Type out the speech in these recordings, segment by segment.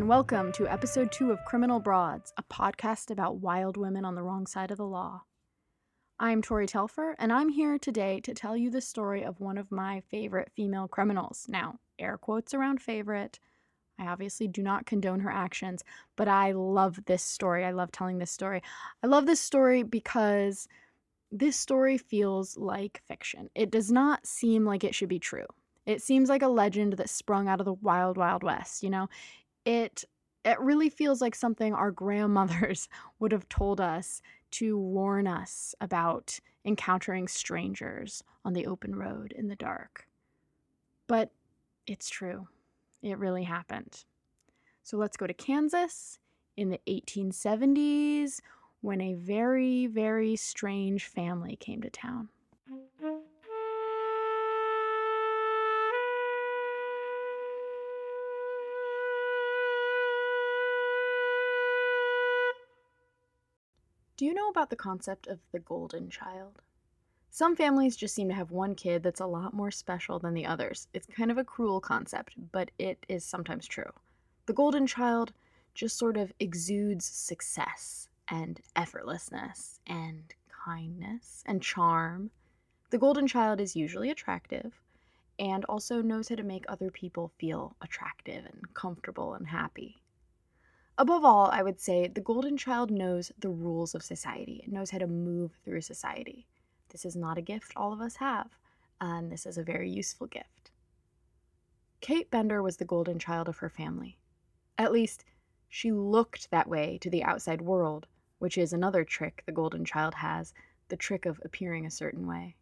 And welcome to episode two of Criminal Broads, a podcast about wild women on the wrong side of the law. I'm Tori Telfer, and I'm here today to tell you the story of one of my favorite female criminals. Now, air quotes around favorite. I obviously do not condone her actions, but I love this story. I love telling this story. I love this story because this story feels like fiction. It does not seem like it should be true. It seems like a legend that sprung out of the wild, wild west, you know? It it really feels like something our grandmothers would have told us to warn us about encountering strangers on the open road in the dark. But it's true. It really happened. So let's go to Kansas in the 1870s when a very, very strange family came to town. Do you know about the concept of the golden child? Some families just seem to have one kid that's a lot more special than the others. It's kind of a cruel concept, but it is sometimes true. The golden child just sort of exudes success and effortlessness and kindness and charm. The golden child is usually attractive and also knows how to make other people feel attractive and comfortable and happy. Above all, I would say the golden child knows the rules of society, it knows how to move through society. This is not a gift all of us have, and this is a very useful gift. Kate Bender was the golden child of her family. At least, she looked that way to the outside world, which is another trick the golden child has the trick of appearing a certain way.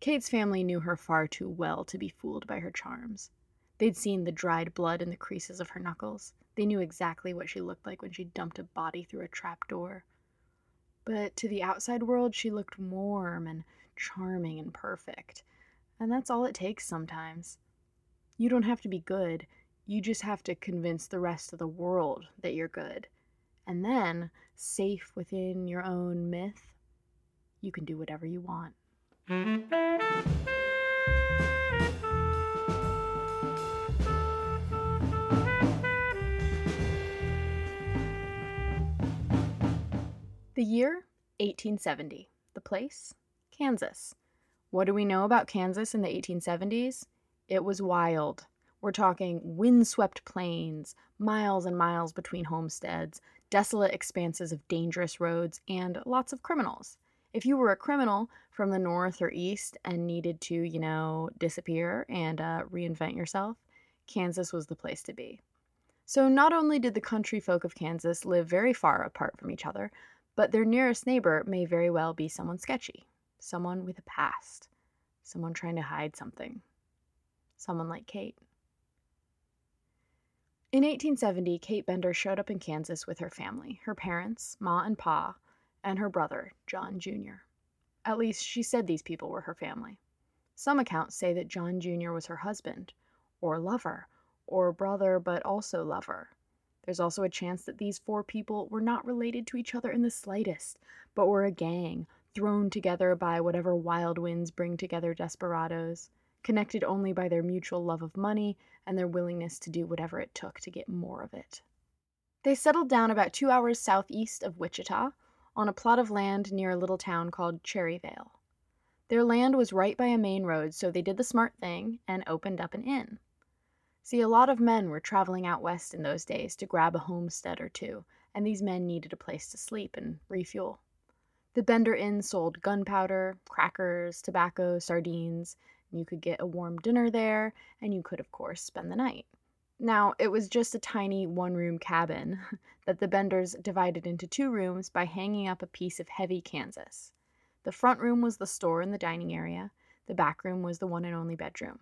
Kate's family knew her far too well to be fooled by her charms. They'd seen the dried blood in the creases of her knuckles. They knew exactly what she looked like when she dumped a body through a trap door. But to the outside world, she looked warm and charming and perfect. And that's all it takes sometimes. You don't have to be good, you just have to convince the rest of the world that you're good. And then, safe within your own myth, you can do whatever you want. The year 1870. The place Kansas. What do we know about Kansas in the 1870s? It was wild. We're talking windswept plains, miles and miles between homesteads, desolate expanses of dangerous roads, and lots of criminals. If you were a criminal from the north or east and needed to, you know, disappear and uh, reinvent yourself, Kansas was the place to be. So, not only did the country folk of Kansas live very far apart from each other, but their nearest neighbor may very well be someone sketchy, someone with a past, someone trying to hide something, someone like Kate. In 1870, Kate Bender showed up in Kansas with her family her parents, Ma and Pa, and her brother, John Jr. At least, she said these people were her family. Some accounts say that John Jr. was her husband, or lover, or brother but also lover. There's also a chance that these four people were not related to each other in the slightest, but were a gang, thrown together by whatever wild winds bring together desperados, connected only by their mutual love of money and their willingness to do whatever it took to get more of it. They settled down about two hours southeast of Wichita on a plot of land near a little town called Cherryvale. Their land was right by a main road, so they did the smart thing and opened up an inn. See, a lot of men were traveling out west in those days to grab a homestead or two, and these men needed a place to sleep and refuel. The Bender Inn sold gunpowder, crackers, tobacco, sardines. You could get a warm dinner there, and you could, of course, spend the night. Now, it was just a tiny one room cabin that the Benders divided into two rooms by hanging up a piece of heavy canvas. The front room was the store and the dining area, the back room was the one and only bedroom.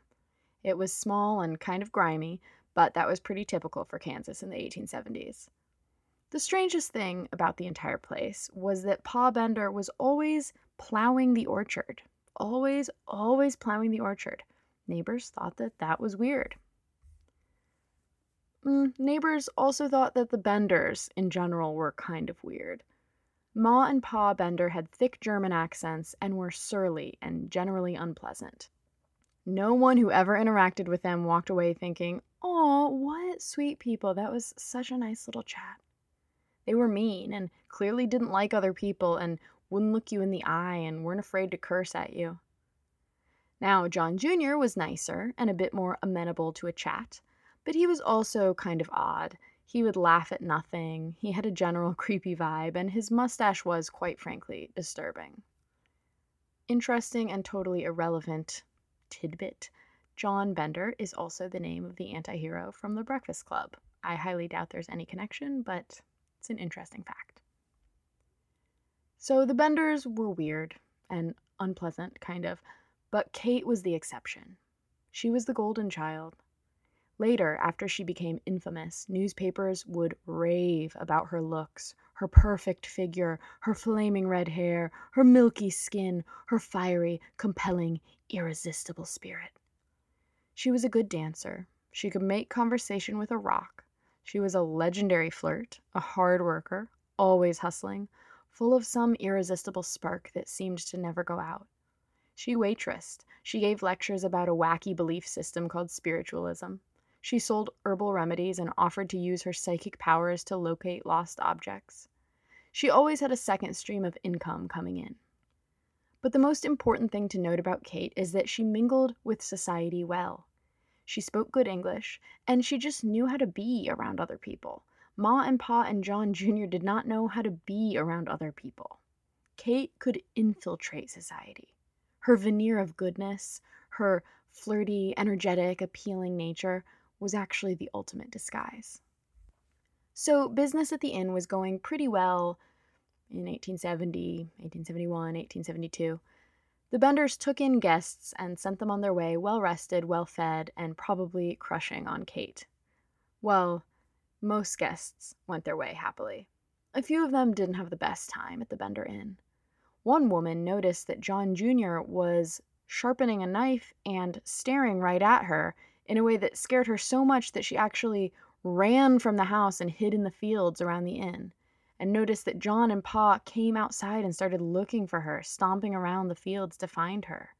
It was small and kind of grimy, but that was pretty typical for Kansas in the 1870s. The strangest thing about the entire place was that Pa Bender was always plowing the orchard. Always, always plowing the orchard. Neighbors thought that that was weird. Mm, neighbors also thought that the Benders, in general, were kind of weird. Ma and Pa Bender had thick German accents and were surly and generally unpleasant. No one who ever interacted with them walked away thinking, Oh, what sweet people. That was such a nice little chat. They were mean and clearly didn't like other people and wouldn't look you in the eye and weren't afraid to curse at you. Now, John Jr. was nicer and a bit more amenable to a chat, but he was also kind of odd. He would laugh at nothing, he had a general creepy vibe, and his mustache was, quite frankly, disturbing. Interesting and totally irrelevant tidbit John Bender is also the name of the anti hero from The Breakfast Club. I highly doubt there's any connection, but it's an interesting fact. So the Benders were weird and unpleasant, kind of, but Kate was the exception. She was the golden child. Later, after she became infamous, newspapers would rave about her looks, her perfect figure, her flaming red hair, her milky skin, her fiery, compelling, irresistible spirit. She was a good dancer. She could make conversation with a rock. She was a legendary flirt, a hard worker, always hustling, full of some irresistible spark that seemed to never go out. She waitressed. She gave lectures about a wacky belief system called spiritualism. She sold herbal remedies and offered to use her psychic powers to locate lost objects. She always had a second stream of income coming in. But the most important thing to note about Kate is that she mingled with society well. She spoke good English, and she just knew how to be around other people. Ma and Pa and John Jr. did not know how to be around other people. Kate could infiltrate society. Her veneer of goodness, her flirty, energetic, appealing nature was actually the ultimate disguise. So, business at the inn was going pretty well in 1870, 1871, 1872. The Benders took in guests and sent them on their way well rested, well fed, and probably crushing on Kate. Well, most guests went their way happily. A few of them didn't have the best time at the Bender Inn. One woman noticed that John Jr. was sharpening a knife and staring right at her in a way that scared her so much that she actually ran from the house and hid in the fields around the inn, and noticed that John and Pa came outside and started looking for her, stomping around the fields to find her.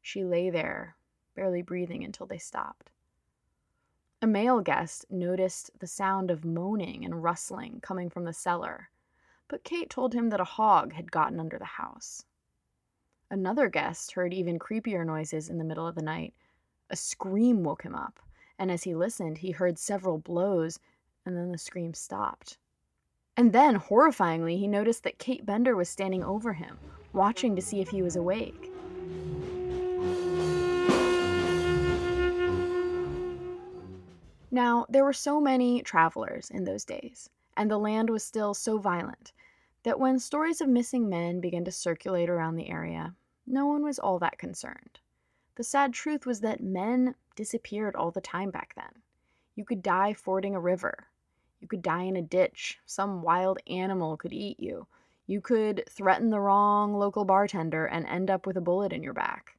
She lay there, barely breathing until they stopped. A male guest noticed the sound of moaning and rustling coming from the cellar, but Kate told him that a hog had gotten under the house. Another guest heard even creepier noises in the middle of the night a scream woke him up, and as he listened, he heard several blows, and then the scream stopped. And then, horrifyingly, he noticed that Kate Bender was standing over him, watching to see if he was awake. Now, there were so many travelers in those days, and the land was still so violent, that when stories of missing men began to circulate around the area, no one was all that concerned. The sad truth was that men disappeared all the time back then. You could die fording a river. You could die in a ditch. Some wild animal could eat you. You could threaten the wrong local bartender and end up with a bullet in your back.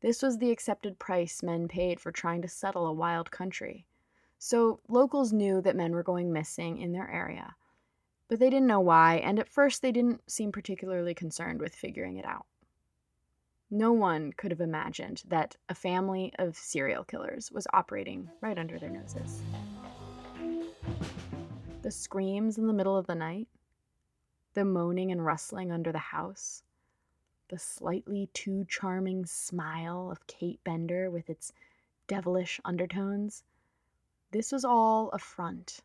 This was the accepted price men paid for trying to settle a wild country. So locals knew that men were going missing in their area, but they didn't know why, and at first they didn't seem particularly concerned with figuring it out. No one could have imagined that a family of serial killers was operating right under their noses. The screams in the middle of the night, the moaning and rustling under the house, the slightly too charming smile of Kate Bender with its devilish undertones. This was all a front.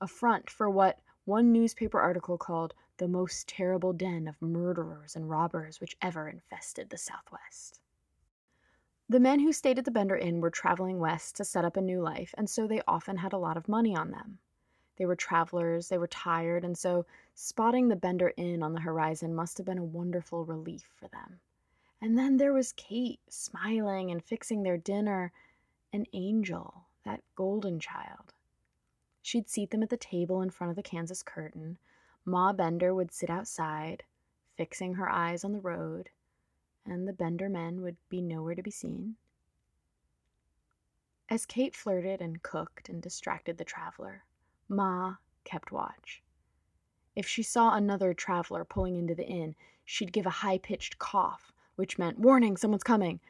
A front for what one newspaper article called the most terrible den of murderers and robbers which ever infested the Southwest. The men who stayed at the Bender Inn were traveling west to set up a new life, and so they often had a lot of money on them. They were travelers, they were tired, and so spotting the Bender Inn on the horizon must have been a wonderful relief for them. And then there was Kate, smiling and fixing their dinner, an angel, that golden child. She'd seat them at the table in front of the canvas curtain, Ma Bender would sit outside, fixing her eyes on the road, and the Bender men would be nowhere to be seen. As Kate flirted and cooked and distracted the traveler, Ma kept watch. If she saw another traveler pulling into the inn, she'd give a high pitched cough, which meant, Warning, someone's coming!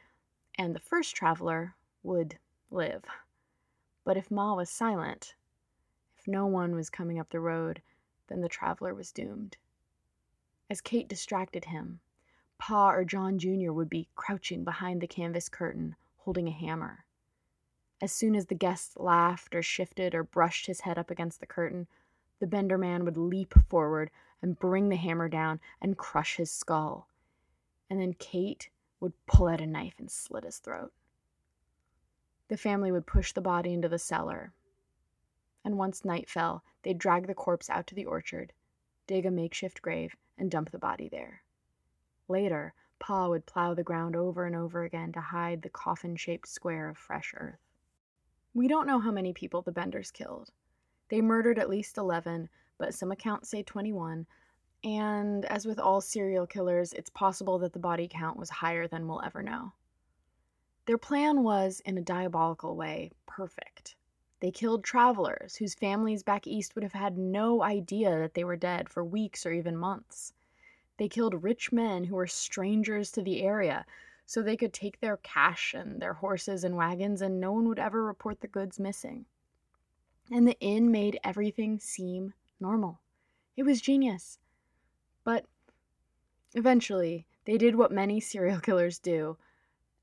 and the first traveler would live. But if Ma was silent, if no one was coming up the road, then the traveler was doomed. As Kate distracted him, Pa or John Jr. would be crouching behind the canvas curtain, holding a hammer. As soon as the guest laughed or shifted or brushed his head up against the curtain, the Bender man would leap forward and bring the hammer down and crush his skull. And then Kate would pull out a knife and slit his throat. The family would push the body into the cellar. And once night fell, they'd drag the corpse out to the orchard, dig a makeshift grave, and dump the body there. Later, Pa would plow the ground over and over again to hide the coffin shaped square of fresh earth. We don't know how many people the Benders killed. They murdered at least 11, but some accounts say 21, and as with all serial killers, it's possible that the body count was higher than we'll ever know. Their plan was, in a diabolical way, perfect. They killed travelers whose families back east would have had no idea that they were dead for weeks or even months. They killed rich men who were strangers to the area so they could take their cash and their horses and wagons and no one would ever report the goods missing. And the inn made everything seem normal. It was genius. But eventually, they did what many serial killers do,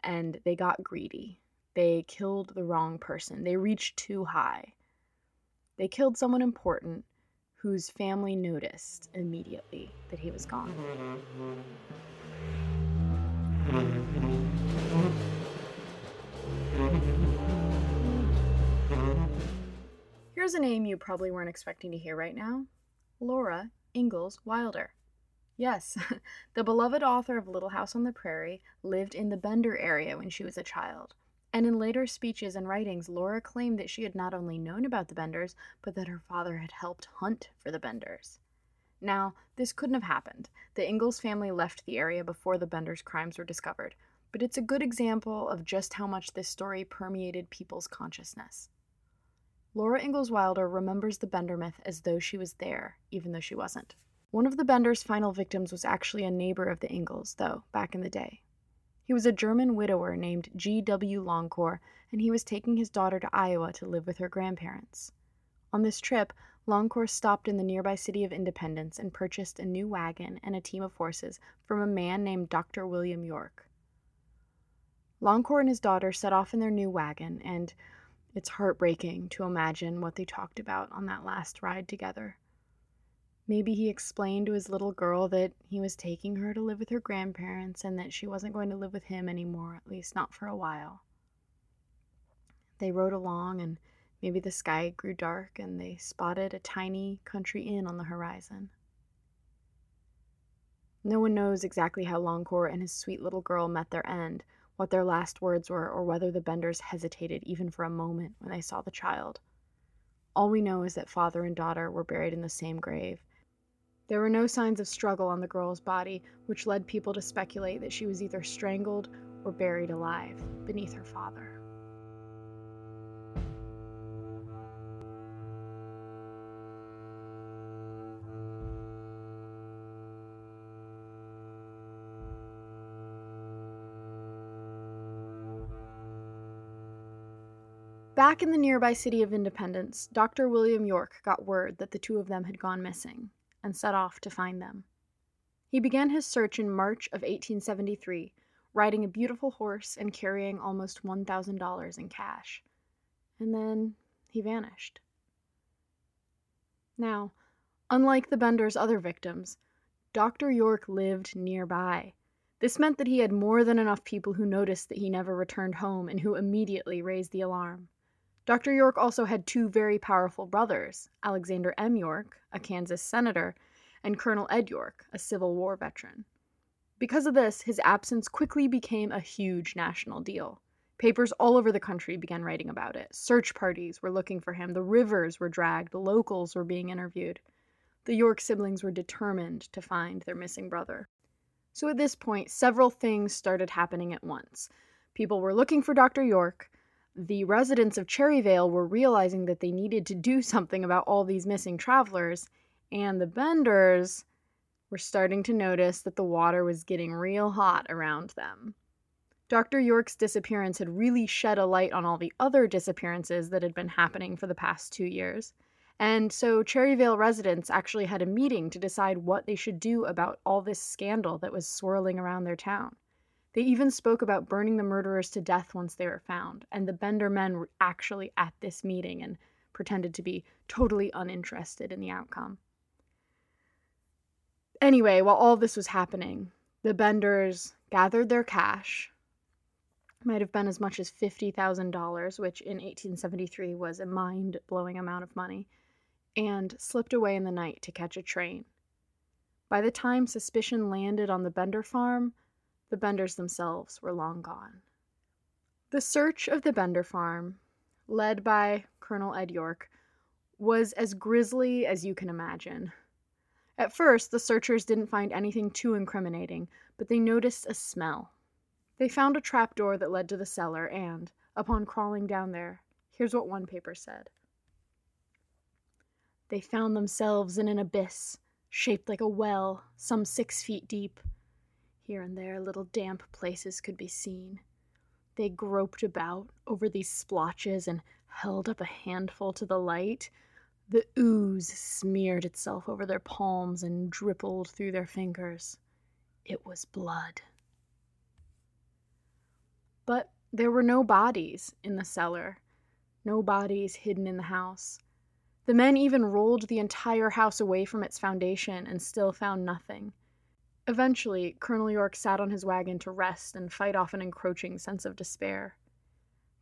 and they got greedy. They killed the wrong person. They reached too high. They killed someone important whose family noticed immediately that he was gone. Here's a name you probably weren't expecting to hear right now Laura Ingalls Wilder. Yes, the beloved author of Little House on the Prairie lived in the Bender area when she was a child. And in later speeches and writings, Laura claimed that she had not only known about the Benders, but that her father had helped hunt for the Benders. Now, this couldn't have happened. The Ingalls family left the area before the Benders' crimes were discovered, but it's a good example of just how much this story permeated people's consciousness. Laura Ingalls Wilder remembers the Bender myth as though she was there, even though she wasn't. One of the Bender's final victims was actually a neighbor of the Ingalls, though, back in the day. He was a German widower named G.W. Longcore, and he was taking his daughter to Iowa to live with her grandparents. On this trip, Longcore stopped in the nearby city of Independence and purchased a new wagon and a team of horses from a man named Dr. William York. Longcore and his daughter set off in their new wagon, and it's heartbreaking to imagine what they talked about on that last ride together. Maybe he explained to his little girl that he was taking her to live with her grandparents and that she wasn't going to live with him anymore, at least not for a while. They rode along, and maybe the sky grew dark and they spotted a tiny country inn on the horizon. No one knows exactly how Longcore and his sweet little girl met their end, what their last words were, or whether the Benders hesitated even for a moment when they saw the child. All we know is that father and daughter were buried in the same grave. There were no signs of struggle on the girl's body, which led people to speculate that she was either strangled or buried alive beneath her father. Back in the nearby city of Independence, Dr. William York got word that the two of them had gone missing and set off to find them. He began his search in March of 1873, riding a beautiful horse and carrying almost $1,000 in cash. And then he vanished. Now, unlike the Bender's other victims, Dr. York lived nearby. This meant that he had more than enough people who noticed that he never returned home and who immediately raised the alarm. Dr. York also had two very powerful brothers Alexander M. York, a Kansas senator, and Colonel Ed York, a Civil War veteran. Because of this, his absence quickly became a huge national deal. Papers all over the country began writing about it. Search parties were looking for him, the rivers were dragged, the locals were being interviewed. The York siblings were determined to find their missing brother. So at this point, several things started happening at once. People were looking for Dr. York, the residents of Cherryvale were realizing that they needed to do something about all these missing travelers, and the Benders were starting to notice that the water was getting real hot around them. Dr. York's disappearance had really shed a light on all the other disappearances that had been happening for the past two years. And so Cherryvale residents actually had a meeting to decide what they should do about all this scandal that was swirling around their town. They even spoke about burning the murderers to death once they were found, and the Bender men were actually at this meeting and pretended to be totally uninterested in the outcome. Anyway, while all this was happening, the Benders gathered their cash, might have been as much as $50,000, which in 1873 was a mind blowing amount of money, and slipped away in the night to catch a train. By the time suspicion landed on the Bender farm, the Benders themselves were long gone. The search of the Bender farm, led by Colonel Ed York, was as grisly as you can imagine. At first, the searchers didn't find anything too incriminating, but they noticed a smell. They found a trapdoor that led to the cellar, and, upon crawling down there, here's what one paper said They found themselves in an abyss, shaped like a well, some six feet deep. Here and there, little damp places could be seen. They groped about over these splotches and held up a handful to the light. The ooze smeared itself over their palms and dribbled through their fingers. It was blood. But there were no bodies in the cellar, no bodies hidden in the house. The men even rolled the entire house away from its foundation and still found nothing. Eventually, Colonel York sat on his wagon to rest and fight off an encroaching sense of despair.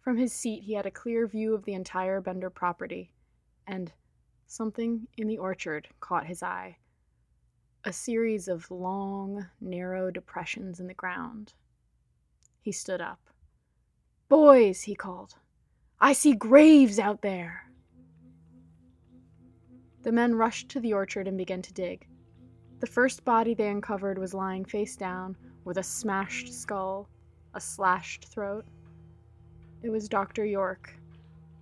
From his seat, he had a clear view of the entire Bender property, and something in the orchard caught his eye a series of long, narrow depressions in the ground. He stood up. Boys, he called, I see graves out there. The men rushed to the orchard and began to dig. The first body they uncovered was lying face down, with a smashed skull, a slashed throat. It was Dr. York,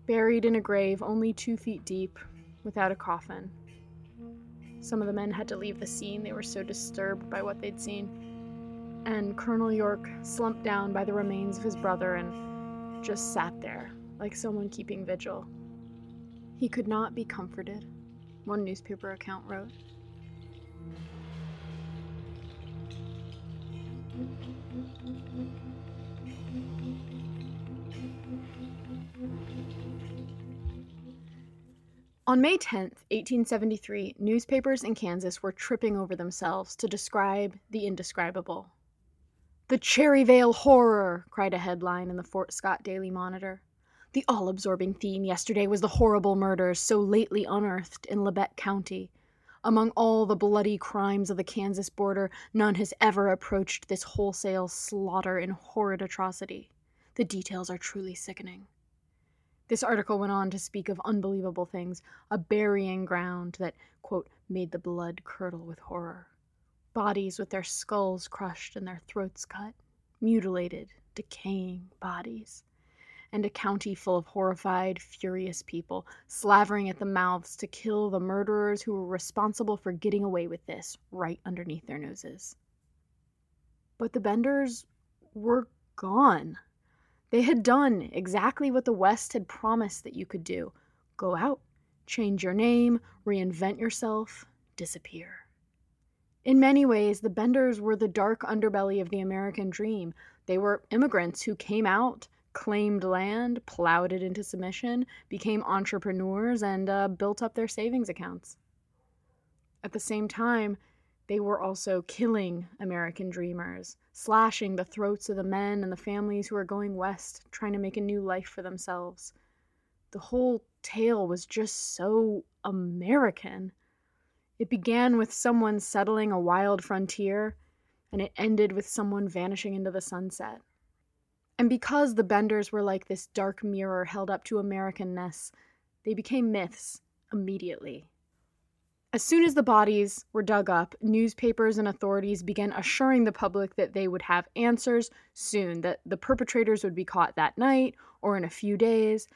buried in a grave only two feet deep, without a coffin. Some of the men had to leave the scene, they were so disturbed by what they'd seen. And Colonel York slumped down by the remains of his brother and just sat there, like someone keeping vigil. He could not be comforted, one newspaper account wrote. On May 10, 1873, newspapers in Kansas were tripping over themselves to describe the indescribable. The Cherryvale Horror! cried a headline in the Fort Scott Daily Monitor. The all absorbing theme yesterday was the horrible murders so lately unearthed in Labette County. Among all the bloody crimes of the Kansas border, none has ever approached this wholesale slaughter in horrid atrocity. The details are truly sickening. This article went on to speak of unbelievable things a burying ground that, quote, made the blood curdle with horror, bodies with their skulls crushed and their throats cut, mutilated, decaying bodies, and a county full of horrified, furious people slavering at the mouths to kill the murderers who were responsible for getting away with this right underneath their noses. But the Benders were gone. They had done exactly what the West had promised that you could do go out, change your name, reinvent yourself, disappear. In many ways, the Benders were the dark underbelly of the American dream. They were immigrants who came out, claimed land, plowed it into submission, became entrepreneurs, and uh, built up their savings accounts. At the same time, they were also killing American dreamers, slashing the throats of the men and the families who were going west, trying to make a new life for themselves. The whole tale was just so American. It began with someone settling a wild frontier, and it ended with someone vanishing into the sunset. And because the Benders were like this dark mirror held up to Americanness, they became myths immediately. As soon as the bodies were dug up, newspapers and authorities began assuring the public that they would have answers soon, that the perpetrators would be caught that night or in a few days.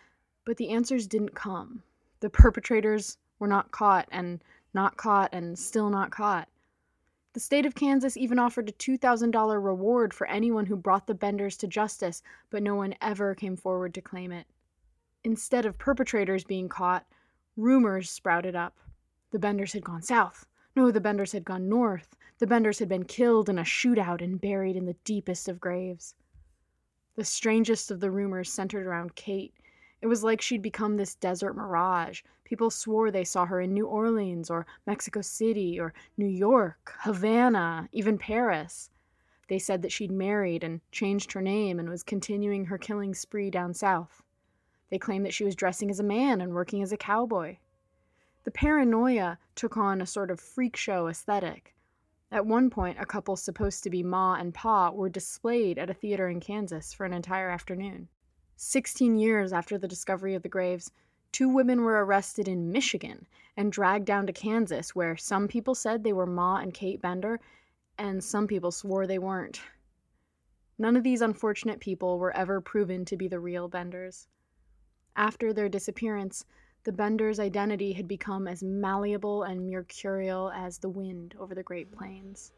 But the answers didn't come. The perpetrators were not caught and not caught and still not caught. The state of Kansas even offered a $2,000 reward for anyone who brought the Benders to justice, but no one ever came forward to claim it. Instead of perpetrators being caught, rumors sprouted up. The Benders had gone south. No, the Benders had gone north. The Benders had been killed in a shootout and buried in the deepest of graves. The strangest of the rumors centered around Kate. It was like she'd become this desert mirage. People swore they saw her in New Orleans or Mexico City or New York, Havana, even Paris. They said that she'd married and changed her name and was continuing her killing spree down south. They claimed that she was dressing as a man and working as a cowboy. The paranoia took on a sort of freak show aesthetic. At one point, a couple supposed to be Ma and Pa were displayed at a theater in Kansas for an entire afternoon. Sixteen years after the discovery of the graves, two women were arrested in Michigan and dragged down to Kansas, where some people said they were Ma and Kate Bender, and some people swore they weren't. None of these unfortunate people were ever proven to be the real Benders. After their disappearance, the Bender's identity had become as malleable and mercurial as the wind over the Great Plains.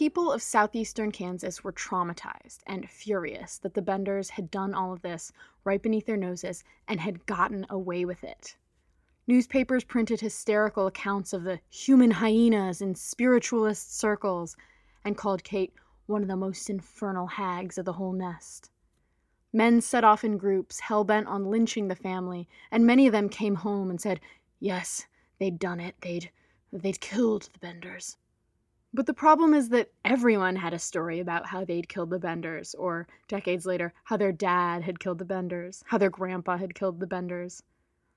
People of southeastern Kansas were traumatized and furious that the Benders had done all of this right beneath their noses and had gotten away with it. Newspapers printed hysterical accounts of the human hyenas in spiritualist circles and called Kate one of the most infernal hags of the whole nest. Men set off in groups, hell bent on lynching the family, and many of them came home and said, yes, they'd done it. They'd they'd killed the Benders. But the problem is that everyone had a story about how they'd killed the Benders, or decades later, how their dad had killed the Benders, how their grandpa had killed the Benders.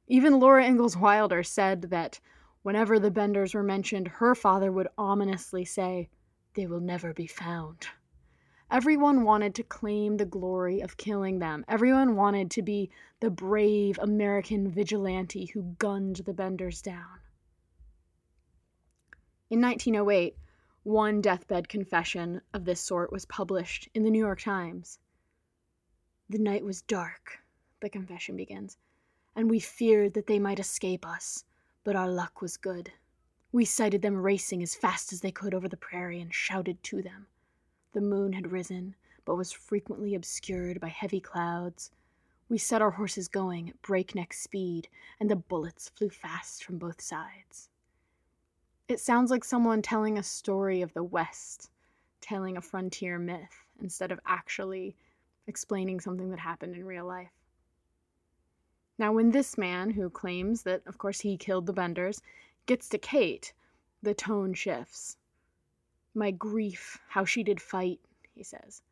Even Laura Ingalls Wilder said that whenever the Benders were mentioned, her father would ominously say, They will never be found. Everyone wanted to claim the glory of killing them. Everyone wanted to be the brave American vigilante who gunned the Benders down. In 1908, one deathbed confession of this sort was published in the New York Times. The night was dark, the confession begins, and we feared that they might escape us, but our luck was good. We sighted them racing as fast as they could over the prairie and shouted to them. The moon had risen, but was frequently obscured by heavy clouds. We set our horses going at breakneck speed, and the bullets flew fast from both sides. It sounds like someone telling a story of the West, telling a frontier myth, instead of actually explaining something that happened in real life. Now, when this man, who claims that, of course, he killed the Benders, gets to Kate, the tone shifts. My grief, how she did fight, he says.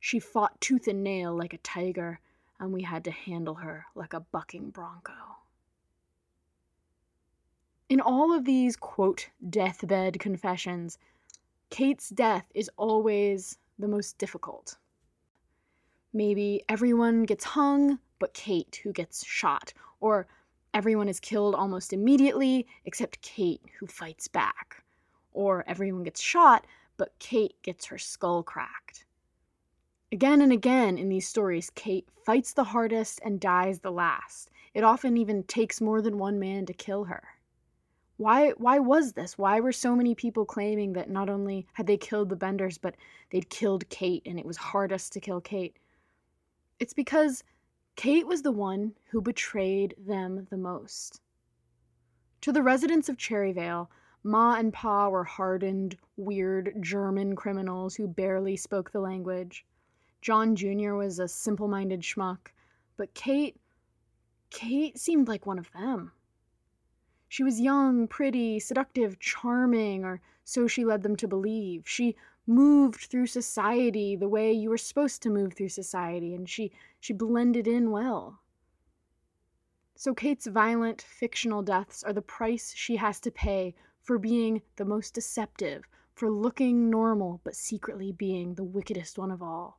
She fought tooth and nail like a tiger, and we had to handle her like a bucking bronco. In all of these, quote, deathbed confessions, Kate's death is always the most difficult. Maybe everyone gets hung, but Kate, who gets shot. Or everyone is killed almost immediately, except Kate, who fights back. Or everyone gets shot, but Kate gets her skull cracked. Again and again in these stories, Kate fights the hardest and dies the last. It often even takes more than one man to kill her. Why why was this? Why were so many people claiming that not only had they killed the Benders, but they'd killed Kate and it was hardest to kill Kate? It's because Kate was the one who betrayed them the most. To the residents of Cherryvale, Ma and Pa were hardened, weird German criminals who barely spoke the language. John Jr. was a simple minded schmuck, but Kate. Kate seemed like one of them. She was young, pretty, seductive, charming, or so she led them to believe. She moved through society the way you were supposed to move through society, and she, she blended in well. So Kate's violent, fictional deaths are the price she has to pay for being the most deceptive, for looking normal but secretly being the wickedest one of all,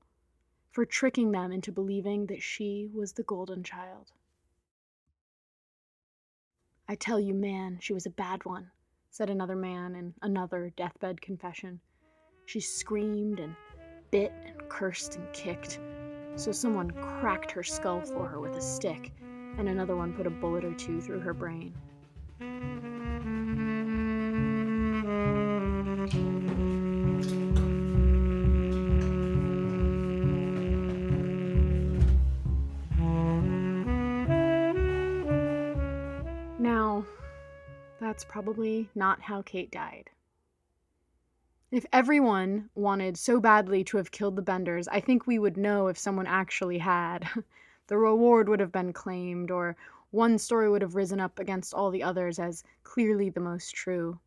for tricking them into believing that she was the golden child. I tell you, man, she was a bad one, said another man in another deathbed confession. She screamed and bit and cursed and kicked, so someone cracked her skull for her with a stick, and another one put a bullet or two through her brain. That's probably not how Kate died. If everyone wanted so badly to have killed the Benders, I think we would know if someone actually had. the reward would have been claimed, or one story would have risen up against all the others as clearly the most true.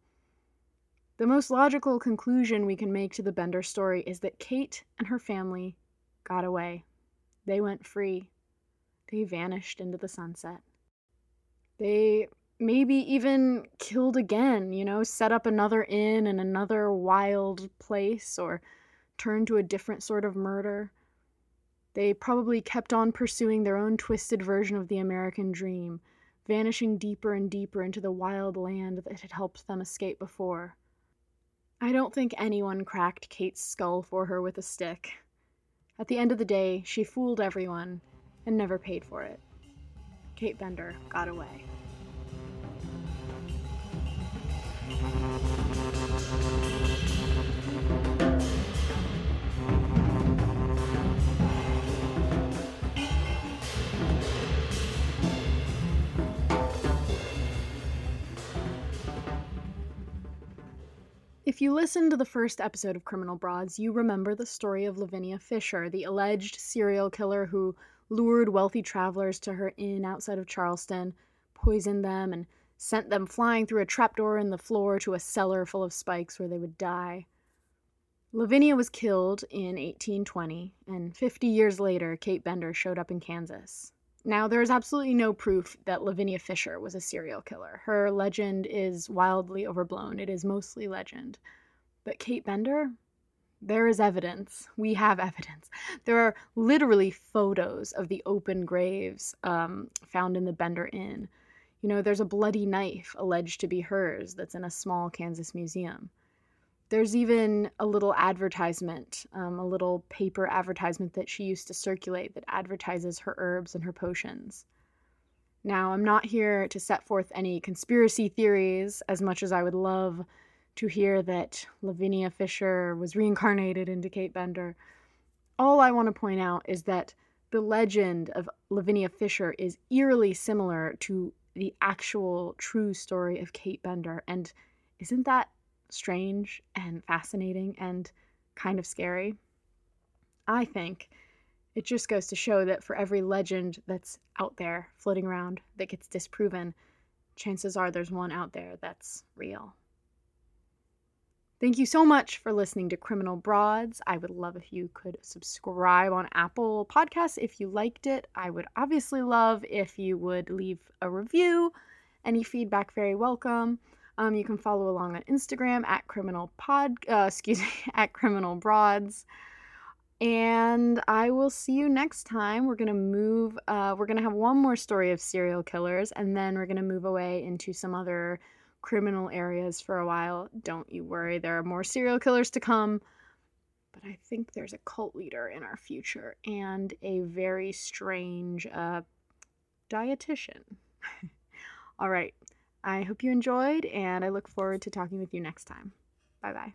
The most logical conclusion we can make to the Bender story is that Kate and her family got away. They went free. They vanished into the sunset. They maybe even killed again, you know, set up another inn in another wild place or turned to a different sort of murder. They probably kept on pursuing their own twisted version of the American dream, vanishing deeper and deeper into the wild land that had helped them escape before. I don't think anyone cracked Kate's skull for her with a stick. At the end of the day, she fooled everyone and never paid for it. Kate Bender got away. If you listened to the first episode of Criminal Broads, you remember the story of Lavinia Fisher, the alleged serial killer who lured wealthy travelers to her inn outside of Charleston, poisoned them, and sent them flying through a trapdoor in the floor to a cellar full of spikes where they would die. Lavinia was killed in 1820, and 50 years later, Kate Bender showed up in Kansas. Now, there is absolutely no proof that Lavinia Fisher was a serial killer. Her legend is wildly overblown, it is mostly legend. But Kate Bender? There is evidence. We have evidence. There are literally photos of the open graves um, found in the Bender Inn. You know, there's a bloody knife alleged to be hers that's in a small Kansas museum. There's even a little advertisement, um, a little paper advertisement that she used to circulate that advertises her herbs and her potions. Now, I'm not here to set forth any conspiracy theories as much as I would love to hear that Lavinia Fisher was reincarnated into Kate Bender. All I want to point out is that the legend of Lavinia Fisher is eerily similar to the actual true story of Kate Bender. And isn't that strange and fascinating and kind of scary? I think it just goes to show that for every legend that's out there floating around that gets disproven, chances are there's one out there that's real. Thank you so much for listening to Criminal Broads. I would love if you could subscribe on Apple Podcasts if you liked it. I would obviously love if you would leave a review. Any feedback very welcome. Um, you can follow along on Instagram at Criminal Pod, uh, excuse me, at Criminal Broads. And I will see you next time. We're gonna move. Uh, we're gonna have one more story of serial killers, and then we're gonna move away into some other criminal areas for a while. Don't you worry, there are more serial killers to come. But I think there's a cult leader in our future and a very strange uh, dietitian. All right. I hope you enjoyed, and I look forward to talking with you next time. Bye bye.